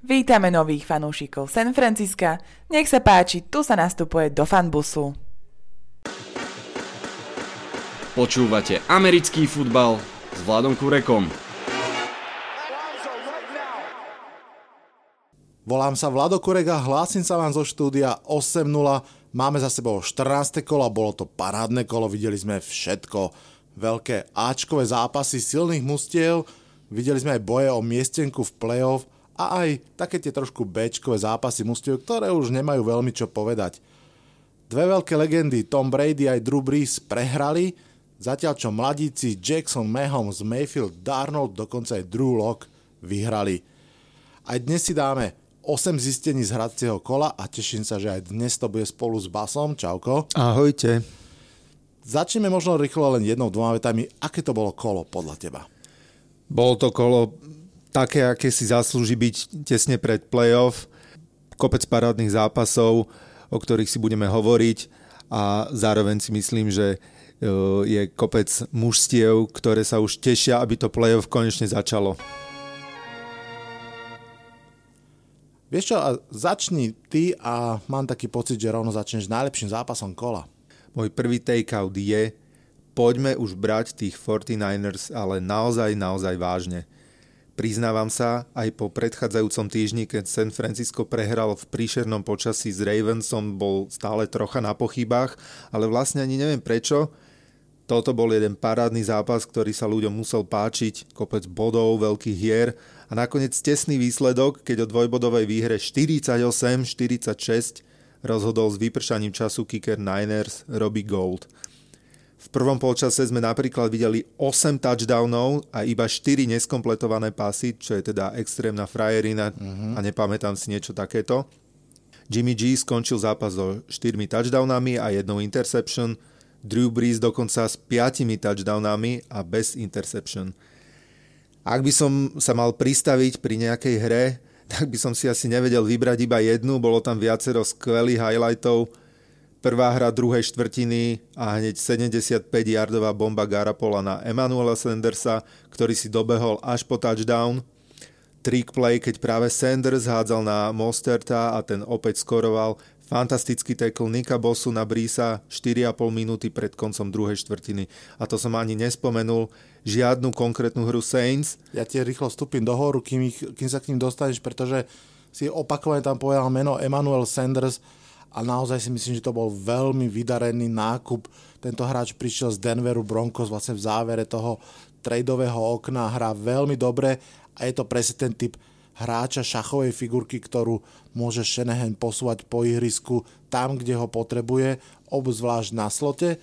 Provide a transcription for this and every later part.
Vítame nových fanúšikov San Francisca. Nech sa páči, tu sa nastupuje do fanbusu. Počúvate americký futbal s Vladom Kurekom. Volám sa Vlado Kurek a hlásim sa vám zo štúdia 8.0. Máme za sebou 14. kolo bolo to parádne kolo, videli sme všetko. Veľké Ačkové zápasy silných mustiev, videli sme aj boje o miestenku v playoff a aj také tie trošku bečkové zápasy mustiev, ktoré už nemajú veľmi čo povedať. Dve veľké legendy Tom Brady aj Drew Brees prehrali, zatiaľ čo mladíci Jackson Mahomes, Mayfield, Darnold, dokonca aj Drew Lock vyhrali. Aj dnes si dáme 8 zistení z hracieho kola a teším sa, že aj dnes to bude spolu s Basom. Čauko. Ahojte. Začneme možno rýchlo len jednou, dvoma vetami. Aké to bolo kolo podľa teba? Bolo to kolo také, aké si zaslúži byť tesne pred playoff. Kopec parádnych zápasov, o ktorých si budeme hovoriť a zároveň si myslím, že e, je kopec mužstiev, ktoré sa už tešia, aby to playoff konečne začalo. Vieš čo, začni ty a mám taký pocit, že rovno začneš najlepším zápasom kola. Môj prvý takeout je, poďme už brať tých 49ers, ale naozaj, naozaj vážne. Priznávam sa, aj po predchádzajúcom týždni, keď San Francisco prehral v príšernom počasí s Ravensom, bol stále trocha na pochybách, ale vlastne ani neviem prečo. Toto bol jeden parádny zápas, ktorý sa ľuďom musel páčiť, kopec bodov, veľkých hier a nakoniec tesný výsledok, keď o dvojbodovej výhre 48-46 rozhodol s vypršaním času kicker Niners Robbie Gold. V prvom polčase sme napríklad videli 8 touchdownov a iba 4 neskompletované pasy, čo je teda extrémna frajerina uh-huh. a nepamätám si niečo takéto. Jimmy G skončil zápas so 4 touchdownami a jednou interception, Drew Brees dokonca s 5 touchdownami a bez interception. Ak by som sa mal pristaviť pri nejakej hre, tak by som si asi nevedel vybrať iba jednu, bolo tam viacero skvelých highlightov, Prvá hra druhej štvrtiny a hneď 75-yardová bomba Garapola na Emanuela Sandersa, ktorý si dobehol až po touchdown. Trick play, keď práve Sanders hádzal na Mosterta a ten opäť skoroval. Fantastický tackle Nika Bossu na Brisa 4,5 minúty pred koncom druhej štvrtiny. A to som ani nespomenul žiadnu konkrétnu hru Saints. Ja ti rýchlo vstúpim do horu, kým, ich, kým sa k ním dostaneš, pretože si opakovane tam povedal meno Emmanuel Sanders a naozaj si myslím, že to bol veľmi vydarený nákup. Tento hráč prišiel z Denveru Broncos vlastne v závere toho tradeového okna, hrá veľmi dobre a je to presne ten typ hráča šachovej figurky, ktorú môže Shanahan posúvať po ihrisku tam, kde ho potrebuje, obzvlášť na slote.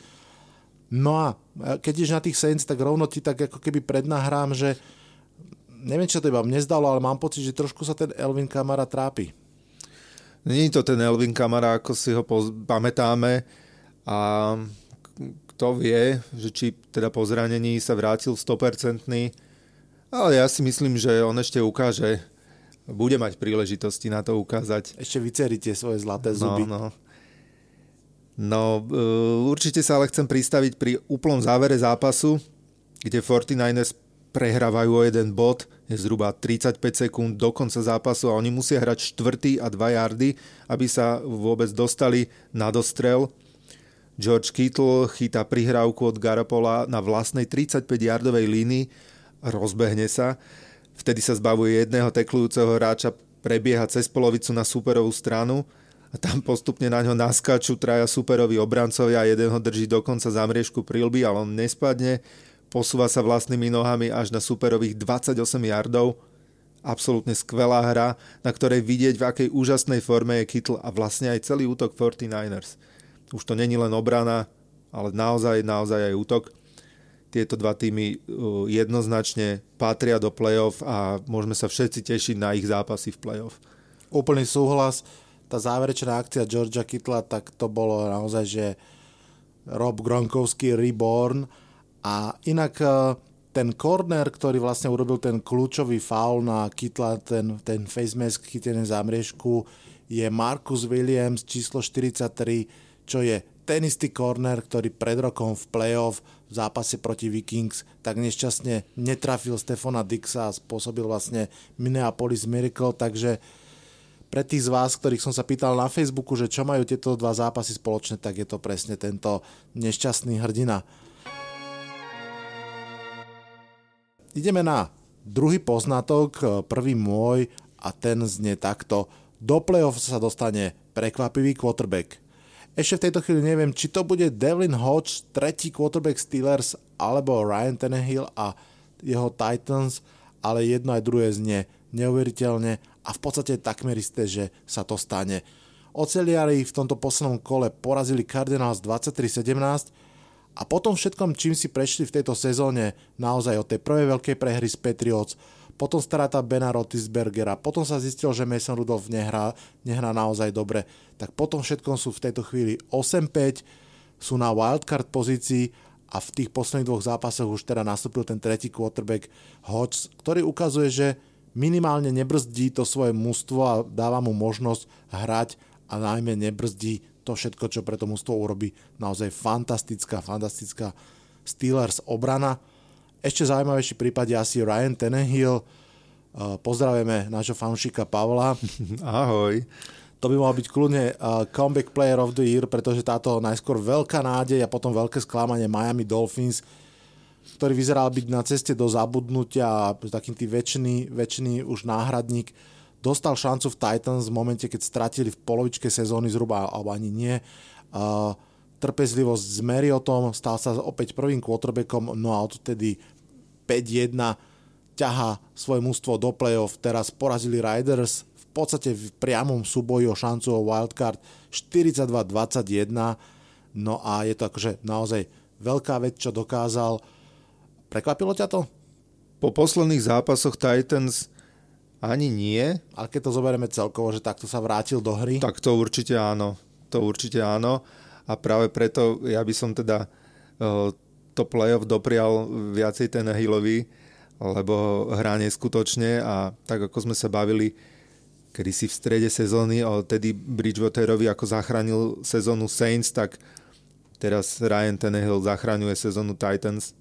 No a keď ideš na tých Saints, tak rovno ti tak ako keby prednahrám, že neviem, čo to iba mne zdalo, ale mám pocit, že trošku sa ten Elvin Kamara trápi. Není to ten Elvin Kamara, ako si ho poz- pamätáme a kto vie, že či teda po zranení sa vrátil 100%, ale ja si myslím, že on ešte ukáže, bude mať príležitosti na to ukázať. Ešte vyceríte svoje zlaté zuby. No, no. no určite sa ale chcem pristaviť pri úplnom závere zápasu, kde 49ers prehrávajú o jeden bod, je zhruba 35 sekúnd do konca zápasu a oni musia hrať štvrtý a dva yardy, aby sa vôbec dostali na dostrel. George Kittle chytá prihrávku od Garapola na vlastnej 35-yardovej línii, rozbehne sa, vtedy sa zbavuje jedného teklujúceho hráča, prebieha cez polovicu na superovú stranu a tam postupne na ňo naskáču traja superoví obrancovia a jeden ho drží dokonca za mriežku prilby, ale on nespadne posúva sa vlastnými nohami až na superových 28 yardov. Absolútne skvelá hra, na ktorej vidieť, v akej úžasnej forme je Kittle a vlastne aj celý útok 49ers. Už to není len obrana, ale naozaj, naozaj aj útok. Tieto dva týmy uh, jednoznačne patria do play-off a môžeme sa všetci tešiť na ich zápasy v play-off. Úplný súhlas. Tá záverečná akcia Georgia Kittla, tak to bolo naozaj, že Rob Gronkowski reborn a inak e, ten corner, ktorý vlastne urobil ten kľúčový faul na Kytla, ten, ten face mask chytený za mriežku, je Marcus Williams číslo 43, čo je ten istý corner, ktorý pred rokom v playoff v zápase proti Vikings tak nešťastne netrafil Stefana Dixa a spôsobil vlastne Minneapolis Miracle, takže pre tých z vás, ktorých som sa pýtal na Facebooku, že čo majú tieto dva zápasy spoločné, tak je to presne tento nešťastný hrdina. Ideme na druhý poznatok, prvý môj a ten znie takto. Do playoff sa dostane prekvapivý quarterback. Ešte v tejto chvíli neviem, či to bude Devlin Hodge, tretí quarterback Steelers, alebo Ryan Tannehill a jeho Titans, ale jedno aj druhé znie neuveriteľne a v podstate takmer isté, že sa to stane. Oceliari v tomto poslednom kole porazili Cardinals 23-17 a potom všetkom, čím si prešli v tejto sezóne, naozaj od tej prvej veľkej prehry z Patriots, potom strata Bena Rotisbergera, potom sa zistilo, že Mason Rudolph nehrá, nehrá naozaj dobre, tak potom všetkom sú v tejto chvíli 8-5, sú na wildcard pozícii a v tých posledných dvoch zápasoch už teda nastúpil ten tretí quarterback Hodge, ktorý ukazuje, že minimálne nebrzdí to svoje mužstvo a dáva mu možnosť hrať a najmä nebrzdí to všetko, čo pre to mužstvo urobí. Naozaj fantastická, fantastická Steelers obrana. Ešte zaujímavejší prípad je asi Ryan Tenehill. Pozdravujeme nášho fanšika Pavla. Ahoj. To by mohol byť kľudne comeback player of the year, pretože táto najskôr veľká nádej a potom veľké sklamanie Miami Dolphins, ktorý vyzeral byť na ceste do zabudnutia a takým väčší, väčší už náhradník, dostal šancu v Titans v momente, keď stratili v polovičke sezóny zhruba, alebo ani nie. Trpezlivosť s Marriottom, stal sa opäť prvým quarterbackom, no a odtedy 5-1 ťaha svoje mústvo do playoff, teraz porazili Riders v podstate v priamom súboji o šancu o wildcard 42-21, no a je to akože naozaj veľká vec, čo dokázal. Prekvapilo ťa to? Po posledných zápasoch Titans ani nie. Ale keď to zoberieme celkovo, že takto sa vrátil do hry? Tak to určite áno. To určite áno a práve preto ja by som teda eh, to playoff doprial viacej ten Hillovi, lebo hrá neskutočne a tak ako sme sa bavili kedy si v strede sezóny o Teddy Bridgewaterovi ako zachránil sezónu Saints, tak teraz Ryan Tannehill zachraňuje sezónu Titans.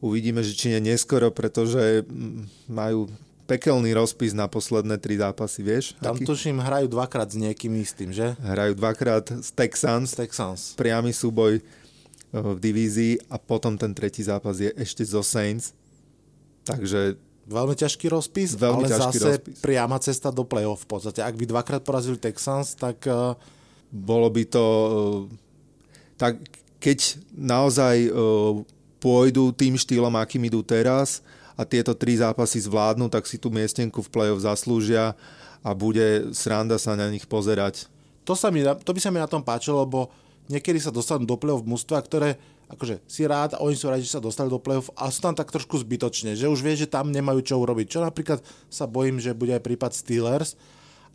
Uvidíme, že či nie neskoro, pretože mm, majú pekelný rozpis na posledné tri zápasy, vieš? Tam aký? tuším hrajú dvakrát s niekým istým, že? Hrajú dvakrát s Texans. Texans. Priamy súboj eh, v divízii a potom ten tretí zápas je ešte zo Saints. Takže Veľmi ťažký rozpis, veľmi ale ťažký zase rozpis. priama cesta do play-off v podstate. Ak by dvakrát porazili Texans, tak... Uh... Bolo by to... Uh, tak keď naozaj uh, pôjdu tým štýlom, akým idú teraz, a tieto tri zápasy zvládnu, tak si tú miestenku v play-off zaslúžia a bude sranda sa na nich pozerať. To, sa mi, to by sa mi na tom páčilo, lebo niekedy sa dostanú do play-off mústva, ktoré akože si rád a oni sú rádi, že sa dostali do play-off a sú tam tak trošku zbytočne, že už vie, že tam nemajú čo urobiť. Čo napríklad sa bojím, že bude aj prípad Steelers,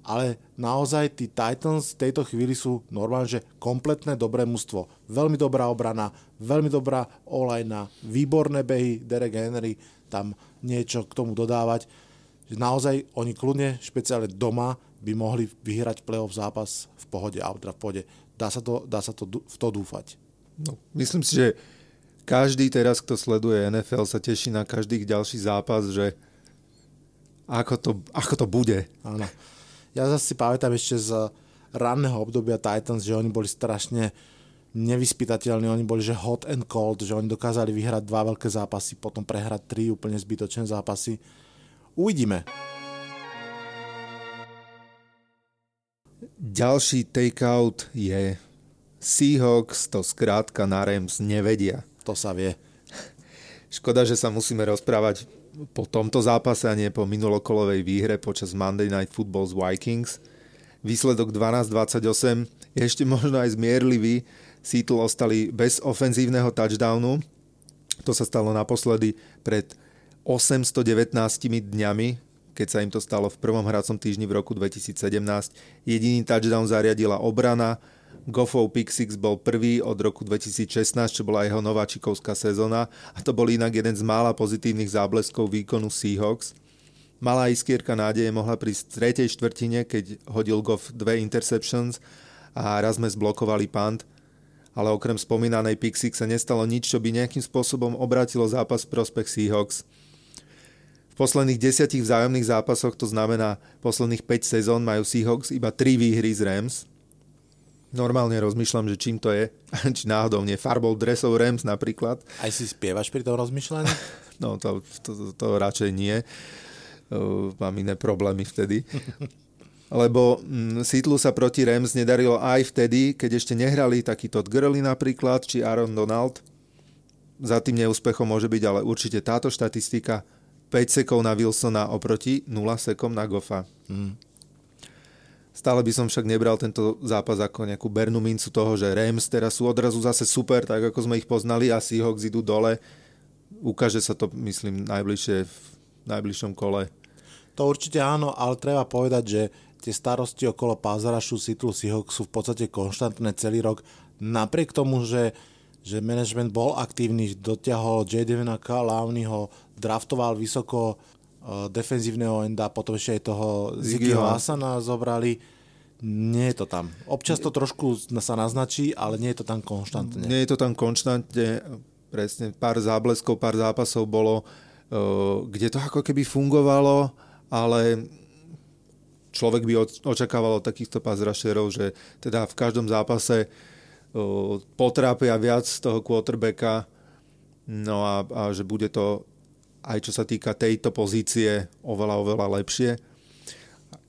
ale naozaj tí Titans v tejto chvíli sú normálne, že kompletné dobré mužstvo. Veľmi dobrá obrana, veľmi dobrá olajna, výborné behy, Derek Henry, tam niečo k tomu dodávať. Že naozaj oni kľudne, špeciálne doma, by mohli vyhrať playoff zápas v pohode, a v pohode. Dá sa, to, dá sa to v to dúfať. No, myslím si, že každý teraz, kto sleduje NFL, sa teší na každý ďalší zápas, že ako to, ako to bude. Áno. Ja zase si pamätám ešte z ranného obdobia Titans, že oni boli strašne nevyspytateľní, oni boli že hot and cold, že oni dokázali vyhrať dva veľké zápasy, potom prehrať tri úplne zbytočné zápasy. Uvidíme. Ďalší takeout je Seahawks to skrátka na Rams nevedia. To sa vie. Škoda, že sa musíme rozprávať po tomto zápase a nie po minulokolovej výhre počas Monday Night Football z Vikings. Výsledok 12-28 je ešte možno aj zmierlivý, Seattle ostali bez ofenzívneho touchdownu. To sa stalo naposledy pred 819 dňami, keď sa im to stalo v prvom hracom týždni v roku 2017. Jediný touchdown zariadila obrana, Goffov Pick Six bol prvý od roku 2016, čo bola jeho nováčikovská sezóna a to bol inak jeden z mála pozitívnych zábleskov výkonu Seahawks. Malá iskierka nádeje mohla prísť v tretej štvrtine, keď hodil Goff dve interceptions a raz sme zblokovali punt ale okrem spomínanej Pixik sa nestalo nič, čo by nejakým spôsobom obrátilo zápas v prospech Seahawks. V posledných desiatich vzájomných zápasoch, to znamená posledných 5 sezón, majú Seahawks iba 3 výhry z Rams. Normálne rozmýšľam, že čím to je. Či náhodou nie farbou dresov Rams napríklad. Aj si spievaš pri tom rozmýšľaní? No to, to, to, to radšej nie. Uh, mám iné problémy vtedy. Lebo mm, Seattle sa proti Rams nedarilo aj vtedy, keď ešte nehrali taký Todd Gurley napríklad, či Aaron Donald. Za tým neúspechom môže byť ale určite táto štatistika 5 sekov na Wilsona oproti 0 sekom na Goffa. Mm. Stále by som však nebral tento zápas ako nejakú bernú mincu toho, že Rams teraz sú odrazu zase super, tak ako sme ich poznali a Seahawks idú dole. Ukáže sa to, myslím, najbližšie v najbližšom kole. To určite áno, ale treba povedať, že tie starosti okolo Pázarašu Seattle Seahawks sú v podstate konštantné celý rok. Napriek tomu, že že management bol aktívny, dotiahol J. Devenaka, Lowney ho draftoval vysoko uh, defenzívneho enda, potom ešte aj toho Ziggyho Asana zobrali. Nie je to tam. Občas to trošku sa naznačí, ale nie je to tam konštantne. Nie je to tam konštantne. Presne, pár zábleskov, pár zápasov bolo, uh, kde to ako keby fungovalo, ale človek by očakával od takýchto pazrašerov, že teda v každom zápase potrápia viac toho quarterbacka, no a, a že bude to aj čo sa týka tejto pozície oveľa, oveľa lepšie.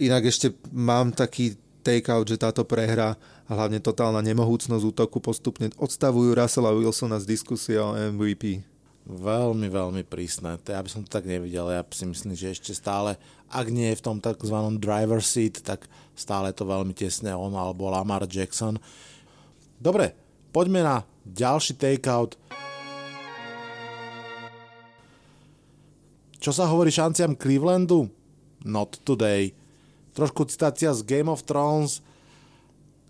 Inak ešte mám taký take-out, že táto prehra a hlavne totálna nemohúcnosť útoku postupne odstavujú Russella Wilsona z diskusie o MVP. Veľmi, veľmi prísne. To ja by som to tak nevidel. Ja si myslím, že ešte stále, ak nie je v tom tzv. driver seat, tak stále to veľmi tesné on alebo Lamar Jackson. Dobre, poďme na ďalší takeout. Čo sa hovorí šanciam Clevelandu? Not today. Trošku citácia z Game of Thrones.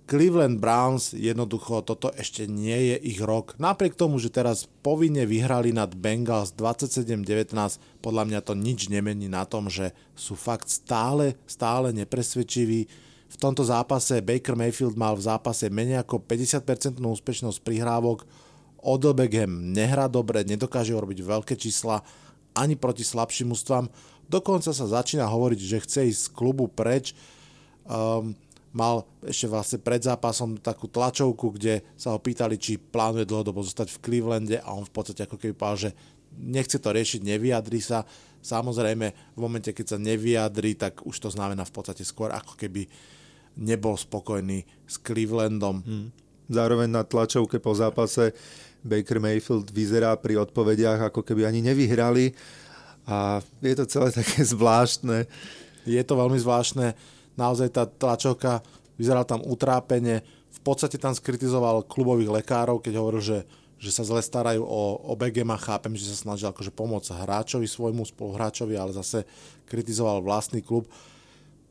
Cleveland Browns, jednoducho toto ešte nie je ich rok. Napriek tomu, že teraz povinne vyhrali nad Bengals 27-19, podľa mňa to nič nemení na tom, že sú fakt stále, stále nepresvedčiví v tomto zápase Baker Mayfield mal v zápase menej ako 50% úspešnosť prihrávok. Odell Beckham nehrá dobre, nedokáže urobiť veľké čísla ani proti slabším ústvám. Dokonca sa začína hovoriť, že chce ísť z klubu preč. Um, mal ešte vlastne pred zápasom takú tlačovku, kde sa ho pýtali, či plánuje dlhodobo zostať v Clevelande a on v podstate ako keby povedal, že nechce to riešiť, nevyjadri sa. Samozrejme, v momente, keď sa nevyjadri, tak už to znamená v podstate skôr ako keby nebol spokojný s Clevelandom. Hmm. Zároveň na tlačovke po zápase Baker Mayfield vyzerá pri odpovediach, ako keby ani nevyhrali a je to celé také zvláštne. Je to veľmi zvláštne. Naozaj tá tlačovka vyzerala tam utrápenie. V podstate tam skritizoval klubových lekárov, keď hovoril, že, že sa zle starajú o, o a chápem, že sa snažil akože pomôcť hráčovi, svojmu spoluhráčovi, ale zase kritizoval vlastný klub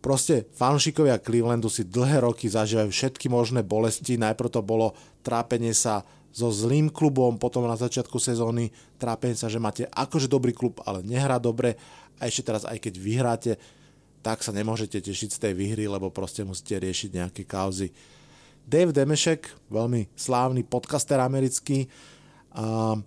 Proste fanšikovia Clevelandu si dlhé roky zažívajú všetky možné bolesti. Najprv to bolo trápenie sa so zlým klubom, potom na začiatku sezóny trápenie sa, že máte akože dobrý klub, ale nehrá dobre a ešte teraz aj keď vyhráte, tak sa nemôžete tešiť z tej výhry, lebo proste musíte riešiť nejaké kauzy. Dave Demešek, veľmi slávny podcaster americký,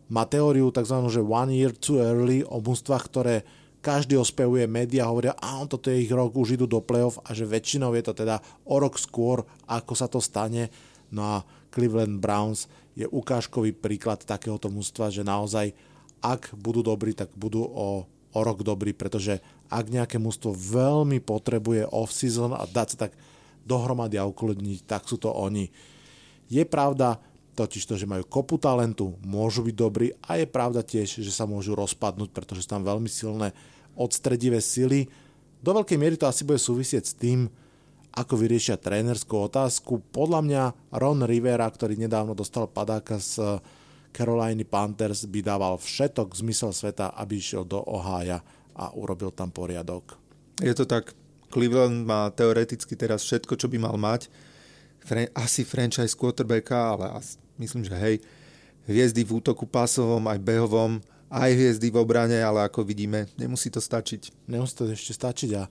má teóriu tzv. že one year too early o mústvach, ktoré každý ospevuje, média hovoria, on toto je ich rok, už idú do play-off a že väčšinou je to teda o rok skôr, ako sa to stane. No a Cleveland Browns je ukážkový príklad takéhoto mústva, že naozaj ak budú dobrí, tak budú o, o rok dobrí, pretože ak nejaké mústvo veľmi potrebuje off-season a dať sa tak dohromady a ukludniť, tak sú to oni. Je pravda, totiž to, že majú kopu talentu, môžu byť dobrí a je pravda tiež, že sa môžu rozpadnúť, pretože sú tam veľmi silné odstredivé sily. Do veľkej miery to asi bude súvisieť s tým, ako vyriešia trénerskú otázku. Podľa mňa Ron Rivera, ktorý nedávno dostal padáka z Carolina Panthers, by dával všetok zmysel sveta, aby išiel do Ohája a urobil tam poriadok. Je to tak. Cleveland má teoreticky teraz všetko, čo by mal mať. Asi franchise quarterbacka, ale myslím, že hej, hviezdy v útoku pasovom aj behovom, aj hviezdy v obrane, ale ako vidíme, nemusí to stačiť. Nemusí to ešte stačiť a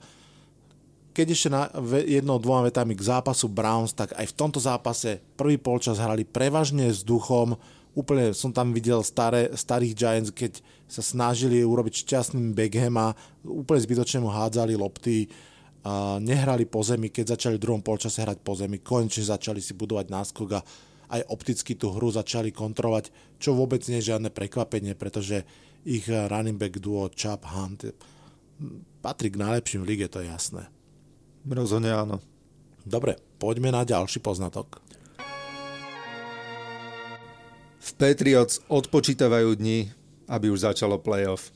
keď ešte na jednou, dvoma vetami k zápasu Browns, tak aj v tomto zápase prvý polčas hrali prevažne s duchom, úplne som tam videl staré, starých Giants, keď sa snažili urobiť šťastným Beckhama, úplne zbytočne mu hádzali lopty, a nehrali po zemi, keď začali v druhom polčase hrať po zemi, konečne začali si budovať náskok a aj opticky tú hru začali kontrolovať, čo vôbec nie je žiadne prekvapenie, pretože ich running back duo Chubb Hunt patrí k najlepším v lige, to je jasné. Rozhodne áno. Dobre, poďme na ďalší poznatok. V Patriots odpočítavajú dni, aby už začalo playoff.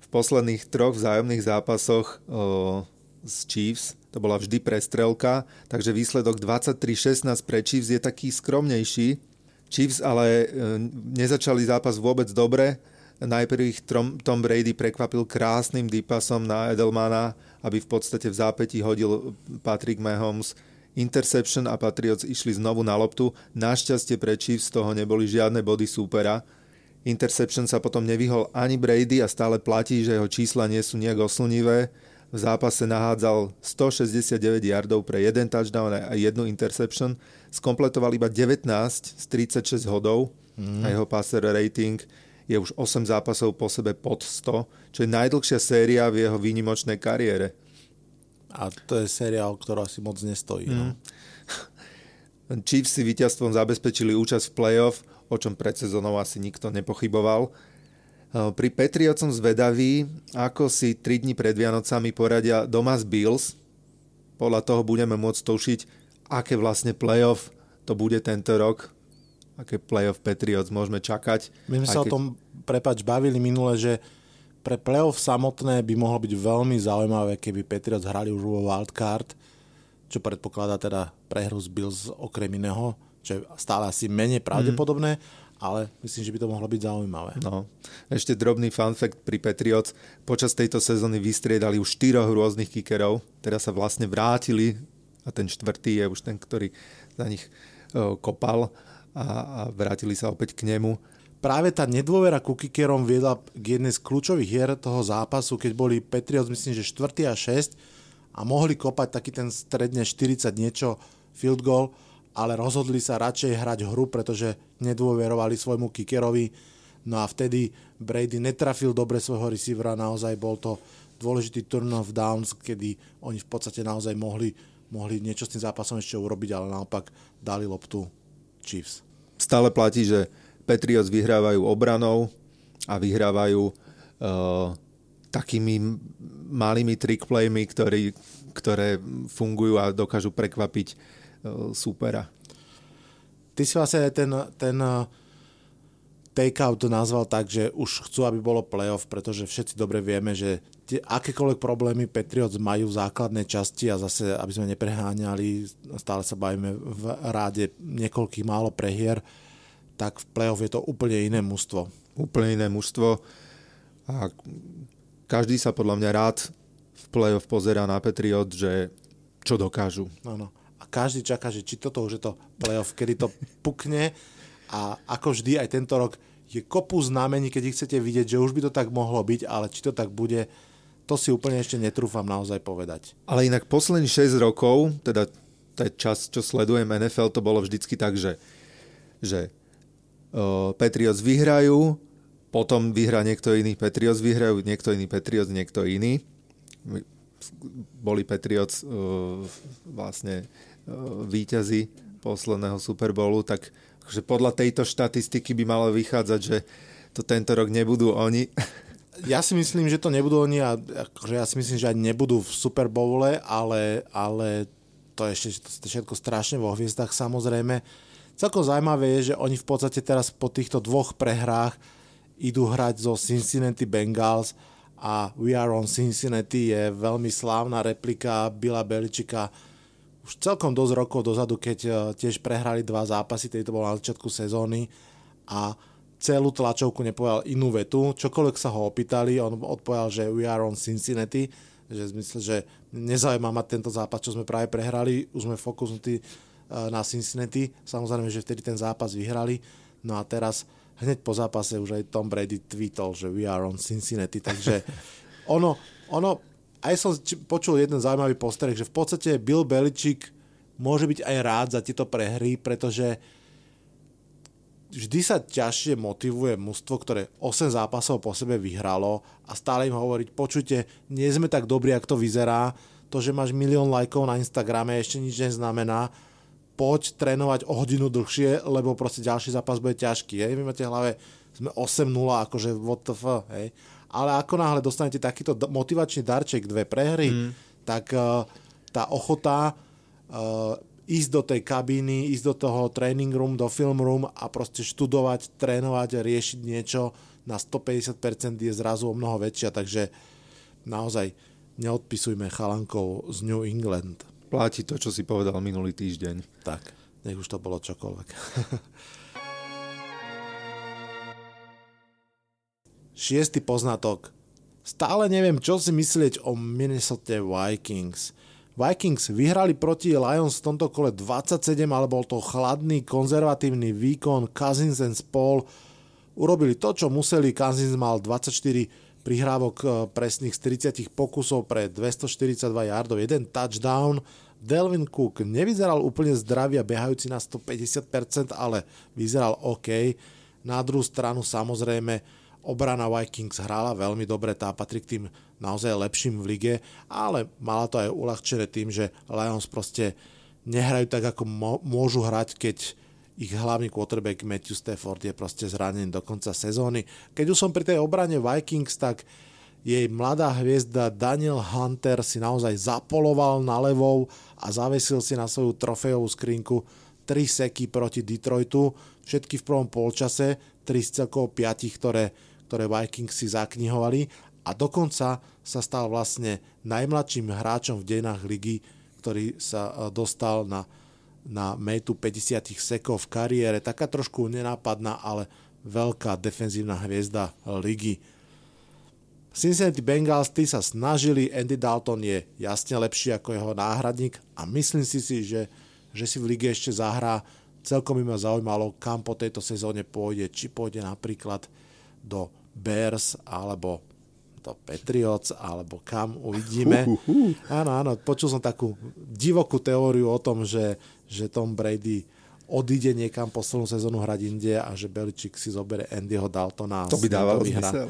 V posledných troch vzájomných zápasoch z Chiefs to bola vždy prestrelka, takže výsledok 23-16 pre Chiefs je taký skromnejší. Chiefs ale e, nezačali zápas vôbec dobre, Najprv ich Tom Brady prekvapil krásnym deepasom na Edelmana, aby v podstate v zápäti hodil Patrick Mahomes interception a Patriots išli znovu na loptu. Našťastie pre Chiefs z toho neboli žiadne body súpera. Interception sa potom nevyhol ani Brady a stále platí, že jeho čísla nie sú nejak oslnivé. V zápase nahádzal 169 yardov pre jeden touchdown a jednu interception. Skompletoval iba 19 z 36 hodov mm. a jeho passer rating je už 8 zápasov po sebe pod 100, čo je najdlhšia séria v jeho výnimočnej kariére. A to je séria, o ktorú asi moc nestojí. Mm. No. Chiefs si víťazstvom zabezpečili účasť v playoff, o čom pred sezónou asi nikto nepochyboval. Pri Patriots som zvedavý, ako si 3 dní pred Vianocami poradia doma z Bills. Podľa toho budeme môcť tušiť, aké vlastne playoff to bude tento rok aké playoff Patriots môžeme čakať. My sme sa keď... o tom, prepač, bavili minule, že pre playoff samotné by mohlo byť veľmi zaujímavé, keby Patriots hrali už vo wildcard, čo predpokladá teda prehru z Bills okrem iného, čo je stále asi menej pravdepodobné, mm. ale myslím, že by to mohlo byť zaujímavé. No. Ešte drobný fun fact pri Patriots. Počas tejto sezóny vystriedali už štyroch rôznych kickerov, teraz sa vlastne vrátili a ten štvrtý je už ten, ktorý za nich kopal a, a vrátili sa opäť k nemu. Práve tá nedôvera ku kickerom viedla k jednej z kľúčových hier toho zápasu, keď boli Patriots, myslím, že 4. a 6 a mohli kopať taký ten stredne 40 niečo field goal, ale rozhodli sa radšej hrať hru, pretože nedôverovali svojmu kickerovi. No a vtedy Brady netrafil dobre svojho receivera, naozaj bol to dôležitý turn of downs, kedy oni v podstate naozaj mohli, mohli niečo s tým zápasom ešte urobiť, ale naopak dali loptu Chiefs. Stále platí, že Patriots vyhrávajú obranou a vyhrávajú uh, takými malými trickplaymi, ktorý, ktoré fungujú a dokážu prekvapiť uh, supera. Ty si vlastne ten, ten uh, takeout nazval tak, že už chcú, aby bolo playoff, pretože všetci dobre vieme, že tie, akékoľvek problémy Patriots majú v základnej časti a zase, aby sme nepreháňali, stále sa bavíme v ráde niekoľkých málo prehier, tak v play-off je to úplne iné mužstvo. Úplne iné mužstvo a každý sa podľa mňa rád v play-off pozerá na Patriots, že čo dokážu. Áno. A každý čaká, že či toto už je to play-off, kedy to pukne a ako vždy aj tento rok je kopu znamení, keď ich chcete vidieť, že už by to tak mohlo byť, ale či to tak bude, to si úplne ešte netrúfam naozaj povedať. Ale inak posledných 6 rokov, teda ten čas, čo sledujem NFL, to bolo vždycky tak, že, že Patriots vyhrajú, potom vyhrá niekto iný, Patriots vyhrajú, niekto iný, Patriots, niekto iný. Boli Patriots uh, vlastne uh, víťazi posledného Super Bowlu, tak že podľa tejto štatistiky by malo vychádzať, že to tento rok nebudú oni. ja si myslím, že to nebudú oni a akože ja si myslím, že ani nebudú v Super Bowle, ale, ale to je ešte to všetko strašne vo hviezdach samozrejme. Celkom zaujímavé je, že oni v podstate teraz po týchto dvoch prehrách idú hrať zo Cincinnati Bengals a We Are on Cincinnati je veľmi slávna replika Billa Beličika už celkom dosť rokov dozadu, keď eh, tiež prehrali dva zápasy, to bol na začiatku sezóny a celú tlačovku nepovedal inú vetu, čokoľvek sa ho opýtali, on odpovedal, že we are on Cincinnati, že zmysle, že nezaujíma ma tento zápas, čo sme práve prehrali, už sme fokusnutí e, na Cincinnati, samozrejme, že vtedy ten zápas vyhrali, no a teraz hneď po zápase už aj Tom Brady tweetol, že we are on Cincinnati, takže ono, ono aj som počul jeden zaujímavý postrek, že v podstate Bill Belichick môže byť aj rád za tieto prehry, pretože vždy sa ťažšie motivuje mužstvo, ktoré 8 zápasov po sebe vyhralo a stále im hovoriť, počujte, nie sme tak dobrí, ako to vyzerá, to, že máš milión lajkov na Instagrame ešte nič neznamená, poď trénovať o hodinu dlhšie, lebo proste ďalší zápas bude ťažký. Hej? Vy máte v hlave, sme 8-0, akože what the fuck, hej? Ale ako náhle dostanete takýto motivačný darček, dve prehry, mm. tak uh, tá ochota uh, ísť do tej kabíny, ísť do toho training room, do film room a proste študovať, trénovať, riešiť niečo na 150% je zrazu o mnoho väčšia, takže naozaj neodpisujme chalankov z New England. Platí to, čo si povedal minulý týždeň. Tak, nech už to bolo čokoľvek. Šiestý poznatok. Stále neviem, čo si myslieť o Minnesota Vikings. Vikings vyhrali proti Lions v tomto kole 27, ale bol to chladný, konzervatívny výkon. Cousins and Paul urobili to, čo museli. Cousins mal 24 prihrávok eh, presných z 30 pokusov pre 242 yardov, jeden touchdown. Delvin Cook nevyzeral úplne zdravý a behajúci na 150%, ale vyzeral OK. Na druhú stranu samozrejme Obrana Vikings hrála veľmi dobre, tá patrí k tým naozaj lepším v lige, ale mala to aj uľahčené tým, že Lions proste nehrajú tak, ako môžu hrať, keď ich hlavný quarterback Matthew Stafford je proste zranený do konca sezóny. Keď už som pri tej obrane Vikings, tak jej mladá hviezda Daniel Hunter si naozaj zapoloval na levou a zavesil si na svoju trofejovú skrinku 3 seky proti Detroitu, všetky v prvom polčase, 3 z celkovo 5, ktoré ktoré Vikings si zaknihovali a dokonca sa stal vlastne najmladším hráčom v dejinách ligy, ktorý sa e, dostal na, na metu 50 sekov v kariére. Taká trošku nenápadná, ale veľká defenzívna hviezda ligy. Cincinnati Bengals tí sa snažili, Andy Dalton je jasne lepší ako jeho náhradník a myslím si si, že, že si v lige ešte zahrá. Celkom by ma zaujímalo, kam po tejto sezóne pôjde, či pôjde napríklad do Bears alebo to Patriots, alebo kam uvidíme. Áno, áno, počul som takú divokú teóriu o tom, že, že Tom Brady odíde niekam poslednú sezónu hrať inde a že Beličík si zobere Andyho Daltona. To by dávalo zmysel.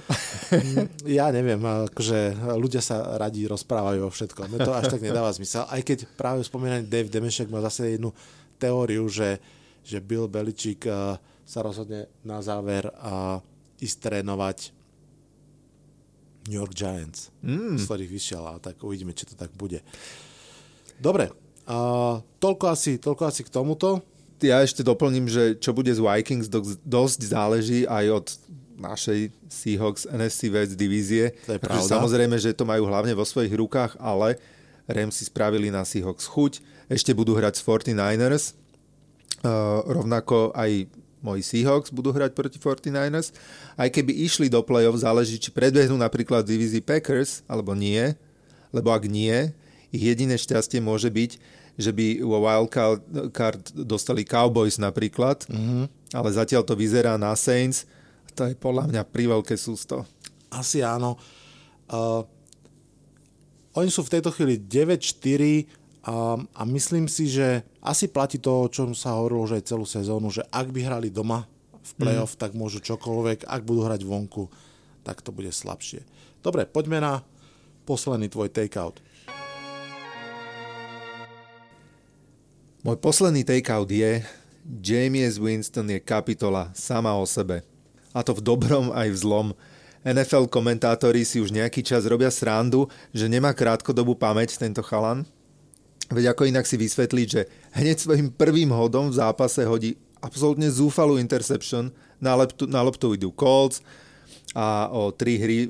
Mm, ja neviem, akože ľudia sa radí rozprávajú o všetkom. Mne to až tak nedáva zmysel. Aj keď práve spomínaný Dave Demešek má zase jednu teóriu, že, že Bill Beličík eh, sa rozhodne na záver a ísť trénovať New York Giants, mm. z ktorých vyšiel a tak uvidíme, či to tak bude. Dobre, uh, toľko, asi, toľko asi k tomuto. Ja ešte doplním, že čo bude z Vikings dosť záleží aj od našej Seahawks NFC West divízie. To je pravda. Samozrejme, že to majú hlavne vo svojich rukách, ale Rams si spravili na Seahawks chuť. Ešte budú hrať s 49ers. Uh, rovnako aj moji Seahawks budú hrať proti 49ers. Aj keby išli do play-off, záleží, či predbehnú napríklad divízii Packers, alebo nie. Lebo ak nie, ich jediné šťastie môže byť, že by vo wildcard dostali Cowboys napríklad, mm-hmm. ale zatiaľ to vyzerá na Saints. To je podľa mňa priveľké sústo. Asi áno. Uh, oni sú v tejto chvíli 9-4, a, a myslím si, že asi platí to, o čom sa hovorilo už aj celú sezónu, že ak by hrali doma v playoff, mm. tak môžu čokoľvek, ak budú hrať vonku, tak to bude slabšie. Dobre, poďme na posledný tvoj takeout. Môj posledný takeout je James Winston je kapitola sama o sebe. A to v dobrom aj v zlom. NFL komentátori si už nejaký čas robia srandu, že nemá krátkodobú pamäť tento chalan, Veď ako inak si vysvetliť, že hneď svojim prvým hodom v zápase hodí absolútne zúfalú interception, na, leptu, na loptu idú Colts a o tri hry e,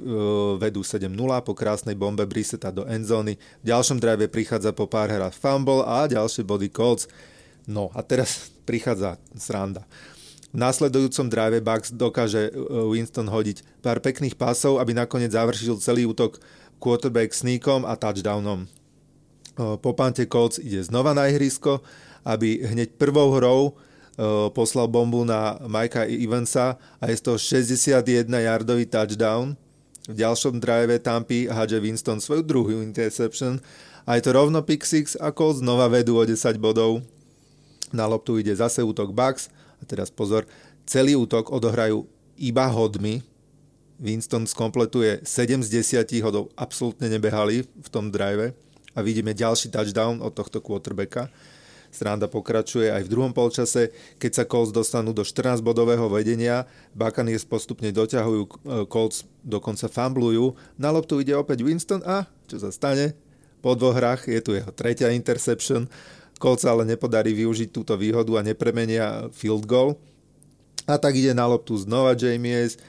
vedú 7-0 po krásnej bombe Briseta do endzóny. V ďalšom drive prichádza po pár hrách fumble a ďalšie body Colts. No a teraz prichádza sranda. V následujúcom drive Bucks dokáže e, Winston hodiť pár pekných pásov, aby nakoniec završil celý útok quarterback sneakom a touchdownom po pante Colts ide znova na ihrisko, aby hneď prvou hrou poslal bombu na Mikea Evansa a je to 61 yardový touchdown. v ďalšom drive Tampy hádže Winston svoju druhú interception a je to rovno pick six a Colts znova vedú o 10 bodov. Na loptu ide zase útok Bucks a teraz pozor, celý útok odohrajú iba hodmi. Winston skompletuje 7 z 10 hodov, absolútne nebehali v tom drive a vidíme ďalší touchdown od tohto quarterbacka. Sranda pokračuje aj v druhom polčase, keď sa Colts dostanú do 14-bodového vedenia, Buccaneers postupne doťahujú, e, Colts dokonca fumblujú, na loptu ide opäť Winston a čo sa stane? Po dvoch hrách je tu jeho tretia interception, Colts ale nepodarí využiť túto výhodu a nepremenia field goal. A tak ide na loptu znova Jamies,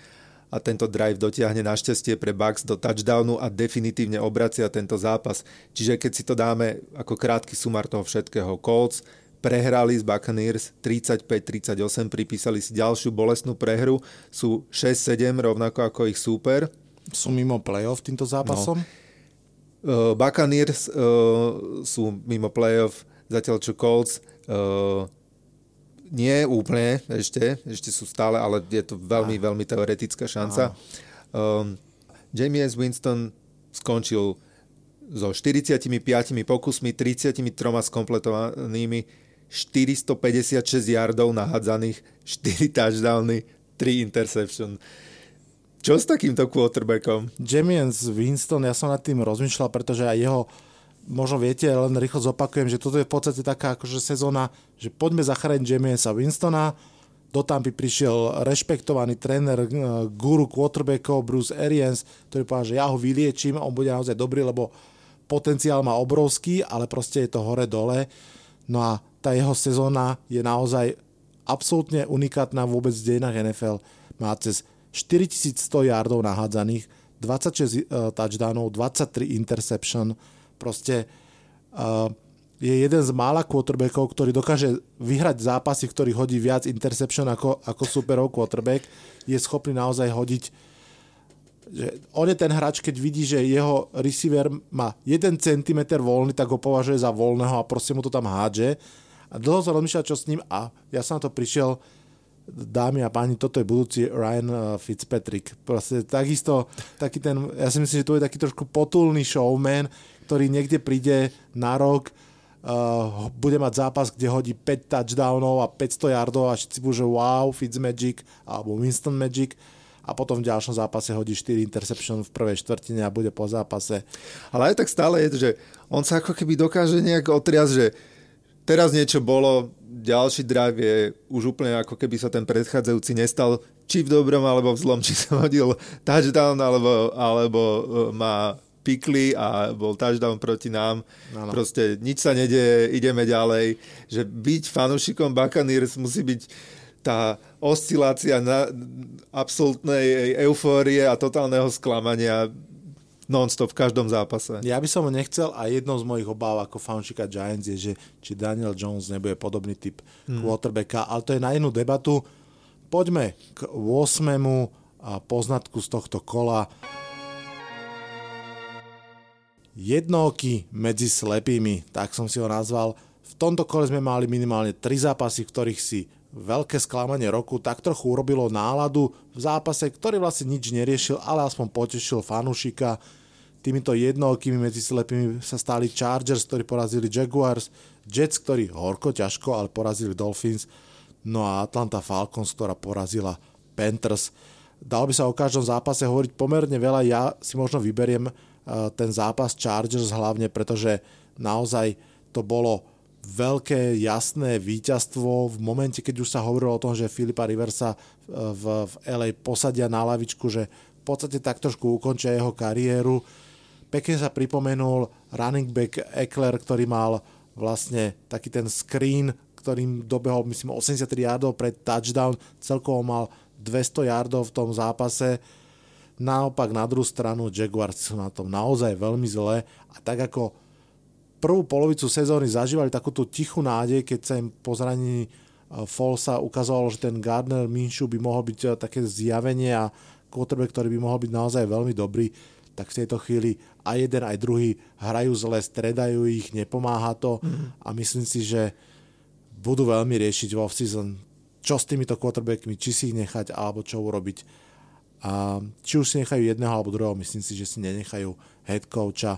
a tento drive dotiahne našťastie pre Bucks do touchdownu a definitívne obracia tento zápas. Čiže keď si to dáme ako krátky sumár toho všetkého, Colts prehrali z Buccaneers 35-38, pripísali si ďalšiu bolestnú prehru, sú 6-7 rovnako ako ich súper. Sú mimo playoff týmto zápasom? No. Uh, Buccaneers uh, sú mimo playoff, zatiaľ čo Colts uh, nie úplne ešte, ešte sú stále, ale je to veľmi, ah. veľmi teoretická šanca. Um, James Winston skončil so 45 pokusmi, 33 skompletovanými, 456 yardov nahádzaných, 4 touchdowny, 3 interception. Čo s takýmto quarterbackom? James Winston, ja som nad tým rozmýšľal, pretože aj jeho možno viete, len rýchlo zopakujem, že toto je v podstate taká akože sezóna, že poďme zachrániť Jamiesa Winstona, do Tampy prišiel rešpektovaný tréner, eh, guru quarterbackov Bruce Arians, ktorý povedal, že ja ho vyliečím, on bude naozaj dobrý, lebo potenciál má obrovský, ale proste je to hore-dole. No a tá jeho sezóna je naozaj absolútne unikátna vôbec v dejinách NFL. Má cez 4100 yardov nahádzaných, 26 uh, touchdownov, 23 interception, Proste uh, je jeden z mála quarterbackov, ktorý dokáže vyhrať zápasy, ktorý hodí viac interception ako, ako superov quarterback. Je schopný naozaj hodiť že on je ten hráč, keď vidí, že jeho receiver má 1 cm voľný, tak ho považuje za voľného a proste mu to tam hádže. A dlho sa rozmýšľa, čo s ním a ja som na to prišiel, dámy a páni, toto je budúci Ryan uh, Fitzpatrick. Proste takisto, taký ten, ja si myslím, že to je taký trošku potulný showman, ktorý niekde príde na rok, uh, bude mať zápas, kde hodí 5 touchdownov a 500 yardov a všetci budú, že wow, Fitzmagic alebo Winston Magic a potom v ďalšom zápase hodí 4 interception v prvej štvrtine a bude po zápase. Ale aj tak stále je, že on sa ako keby dokáže nejak otriasť, že teraz niečo bolo, ďalší drive je už úplne ako keby sa ten predchádzajúci nestal, či v dobrom alebo v zlom, či sa hodil touchdown alebo, alebo uh, má pikli a bol touchdown proti nám. Ano. Proste nič sa nedieje, ideme ďalej. Že byť fanúšikom Buccaneers musí byť tá oscilácia na absolútnej eufórie a totálneho sklamania non-stop v každom zápase. Ja by som ho nechcel a jednou z mojich obáv ako fanúšika Giants je, že či Daniel Jones nebude podobný typ hmm. quarterbacka, ale to je na jednu debatu. Poďme k 8. poznatku z tohto kola jednooky medzi slepými, tak som si ho nazval. V tomto kole sme mali minimálne tri zápasy, v ktorých si veľké sklamanie roku tak trochu urobilo náladu v zápase, ktorý vlastne nič neriešil, ale aspoň potešil fanúšika. Týmito jednookými medzi slepými sa stali Chargers, ktorí porazili Jaguars, Jets, ktorí horko, ťažko, ale porazili Dolphins, no a Atlanta Falcons, ktorá porazila Panthers. Dalo by sa o každom zápase hovoriť pomerne veľa, ja si možno vyberiem ten zápas Chargers hlavne, pretože naozaj to bolo veľké, jasné víťazstvo v momente, keď už sa hovorilo o tom, že Filipa Riversa v, v LA posadia na lavičku, že v podstate tak trošku ukončia jeho kariéru. Pekne sa pripomenul running back Eckler, ktorý mal vlastne taký ten screen, ktorým dobehol myslím 83 yardov pred touchdown, celkovo mal 200 yardov v tom zápase. Naopak na druhú stranu Jaguars sú na tom naozaj veľmi zle. A tak ako prvú polovicu sezóny zažívali takú tú tichú nádej, keď sa im po zranení e, Folsa ukazovalo, že ten Gardner Minshew by mohol byť e, také zjavenie a quarterback, ktorý by mohol byť naozaj veľmi dobrý, tak v tejto chvíli aj jeden, aj druhý hrajú zle, stredajú ich, nepomáha to mm. a myslím si, že budú veľmi riešiť v off-season, čo s týmito quarterbackmi, či si ich nechať, alebo čo urobiť A či už si nechajú jedného alebo druhého, myslím si, že si nenechajú head coacha.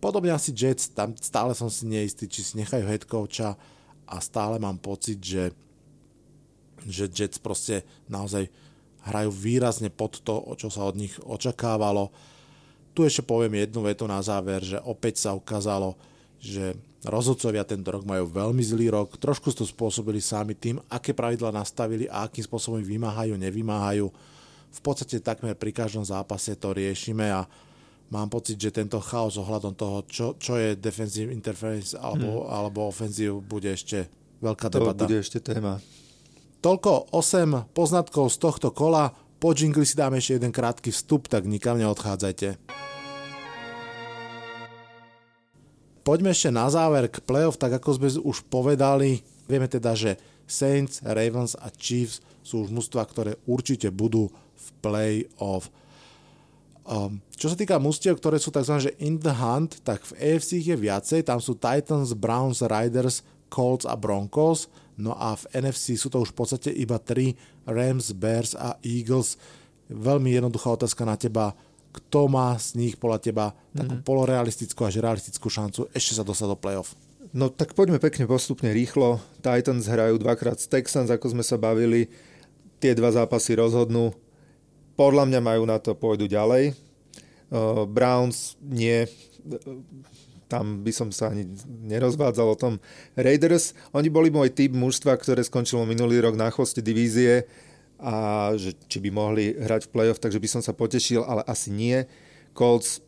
Podobne asi Jets, tam stále som si neistý, či si nechajú head coacha a stále mám pocit, že, že Jets proste naozaj hrajú výrazne pod to, čo sa od nich očakávalo. Tu ešte poviem jednu vetu na záver, že opäť sa ukázalo, že rozhodcovia tento rok majú veľmi zlý rok, trošku to spôsobili sami tým, aké pravidla nastavili a akým spôsobom vymáhajú, nevymáhajú v podstate takmer pri každom zápase to riešime a mám pocit, že tento chaos ohľadom toho, čo, čo je defensive interference alebo, hmm. alebo offensive, bude ešte veľká to debata. bude ešte téma. Toľko 8 poznatkov z tohto kola. Po jingli si dáme ešte jeden krátky vstup, tak nikam neodchádzajte. Poďme ešte na záver k playoff, tak ako sme už povedali. Vieme teda, že Saints, Ravens a Chiefs sú už mužstva, ktoré určite budú v play-off. Um, čo sa týka mustiev, ktoré sú tzv. in the hunt, tak v AFC ich je viacej. Tam sú Titans, Browns, Riders, Colts a Broncos. No a v NFC sú to už v podstate iba tri Rams, Bears a Eagles. Veľmi jednoduchá otázka na teba. Kto má z nich podľa teba takú mm-hmm. polorealistickú až realistickú šancu ešte sa dostať do playoff? No tak poďme pekne postupne rýchlo. Titans hrajú dvakrát z Texans, ako sme sa bavili. Tie dva zápasy rozhodnú podľa mňa majú na to, pôjdu ďalej. Uh, Browns nie, tam by som sa ani nerozvádzal o tom. Raiders, oni boli môj typ mužstva, ktoré skončilo minulý rok na chvoste divízie a že či by mohli hrať v playoff, takže by som sa potešil, ale asi nie. Colts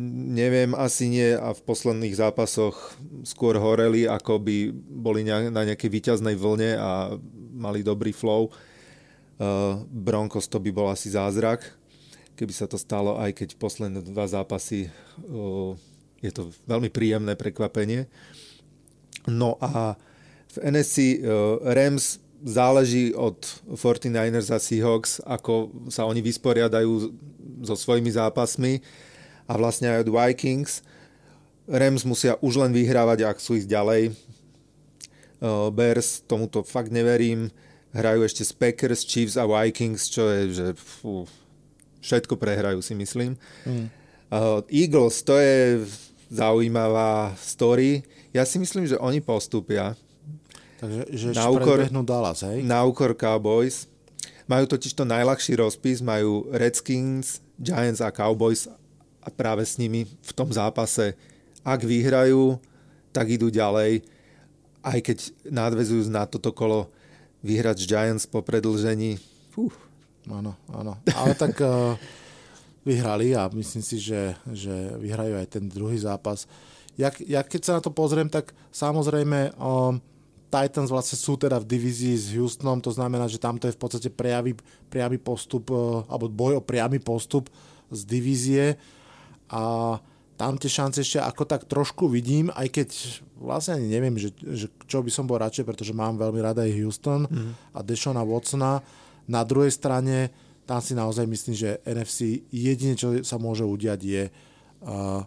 neviem, asi nie a v posledných zápasoch skôr horeli, ako by boli na nejakej výťaznej vlne a mali dobrý flow. Eh, Broncos to by bol asi zázrak, keby sa to stalo, aj keď posledné dva zápasy eh, je to veľmi príjemné prekvapenie. No a v NSC eh, Rams záleží od 49ers a Seahawks, ako sa oni vysporiadajú so svojimi zápasmi a vlastne aj od Vikings. Rams musia už len vyhrávať, ak sú ísť ďalej. Bears, tomuto fakt neverím hrajú ešte s Packers, Chiefs a Vikings, čo je, že fú, všetko prehrajú si myslím. Mm. Eagles, to je zaujímavá story. Ja si myslím, že oni postúpia. Takže že na úkor, Dallas, hej? Na úkor Cowboys. Majú totiž to najľahší rozpis, majú Redskins, Giants a Cowboys a práve s nimi v tom zápase, ak vyhrajú, tak idú ďalej. Aj keď nadvezujú na toto kolo vyhrať Giants po predlžení. Fú. Áno, áno. Ale tak uh, vyhrali a myslím si, že, že vyhrajú aj ten druhý zápas. Ja, ja keď sa na to pozriem, tak samozrejme um, Titans vlastne sú teda v divízii s Houstonom, to znamená, že tamto je v podstate priamy, priamy postup, uh, alebo boj o priamy postup z divízie a tam tie šance ešte ako tak trošku vidím, aj keď vlastne ani neviem, že, že čo by som bol radšej, pretože mám veľmi rada aj Houston mm. a Deshona Watsona. Na druhej strane, tam si naozaj myslím, že NFC jedine, čo sa môže udiať je uh,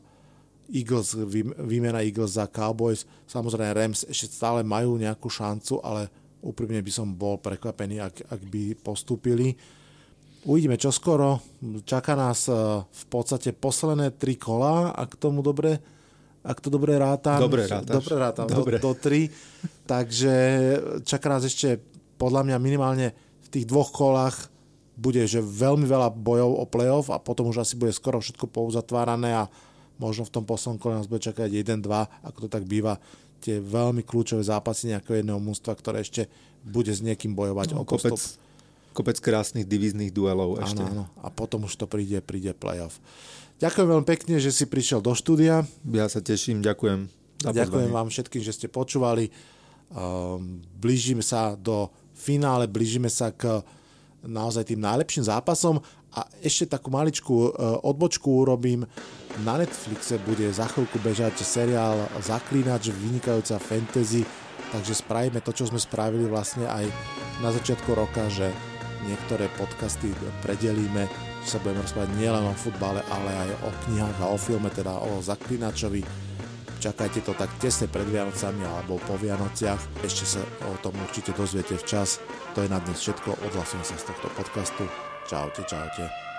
Eagles, výmena Eagles za Cowboys. Samozrejme Rams ešte stále majú nejakú šancu, ale úprimne by som bol prekvapený, ak, ak by postúpili. Uvidíme čo skoro. Čaká nás e, v podstate posledné tri kola, ak tomu dobre ak to dobre rátam. Dobre. Dobre rátam, dobre. Do, do tri. Takže čaká nás ešte podľa mňa minimálne v tých dvoch kolách bude, že veľmi veľa bojov o playoff a potom už asi bude skoro všetko pouzatvárané a možno v tom poslednom kole nás bude čakať 1-2, ako to tak býva, tie veľmi kľúčové zápasy nejakého jedného mústva, ktoré ešte bude s niekým bojovať no, o postup. Kopec, kopec krásnych divíznych duelov ešte. Áno, áno. A potom už to príde, príde playoff. Ďakujem veľmi pekne, že si prišiel do štúdia. Ja sa teším, ďakujem. Ďakujem vám všetkým, že ste počúvali. Um, blížime sa do finále, blížime sa k naozaj tým najlepším zápasom a ešte takú maličkú uh, odbočku urobím. Na Netflixe bude za chvíľku bežať seriál Zaklínač, vynikajúca fantasy, takže spravíme to, čo sme spravili vlastne aj na začiatku roka, že niektoré podcasty predelíme, že sa budeme rozprávať nielen o futbale, ale aj o knihách a o filme, teda o Zaklinačovi. Čakajte to tak tesne pred Vianocami alebo po Vianociach. Ešte sa o tom určite dozviete včas. To je na dnes všetko. Odhlasím sa z tohto podcastu. Čaute, čaute.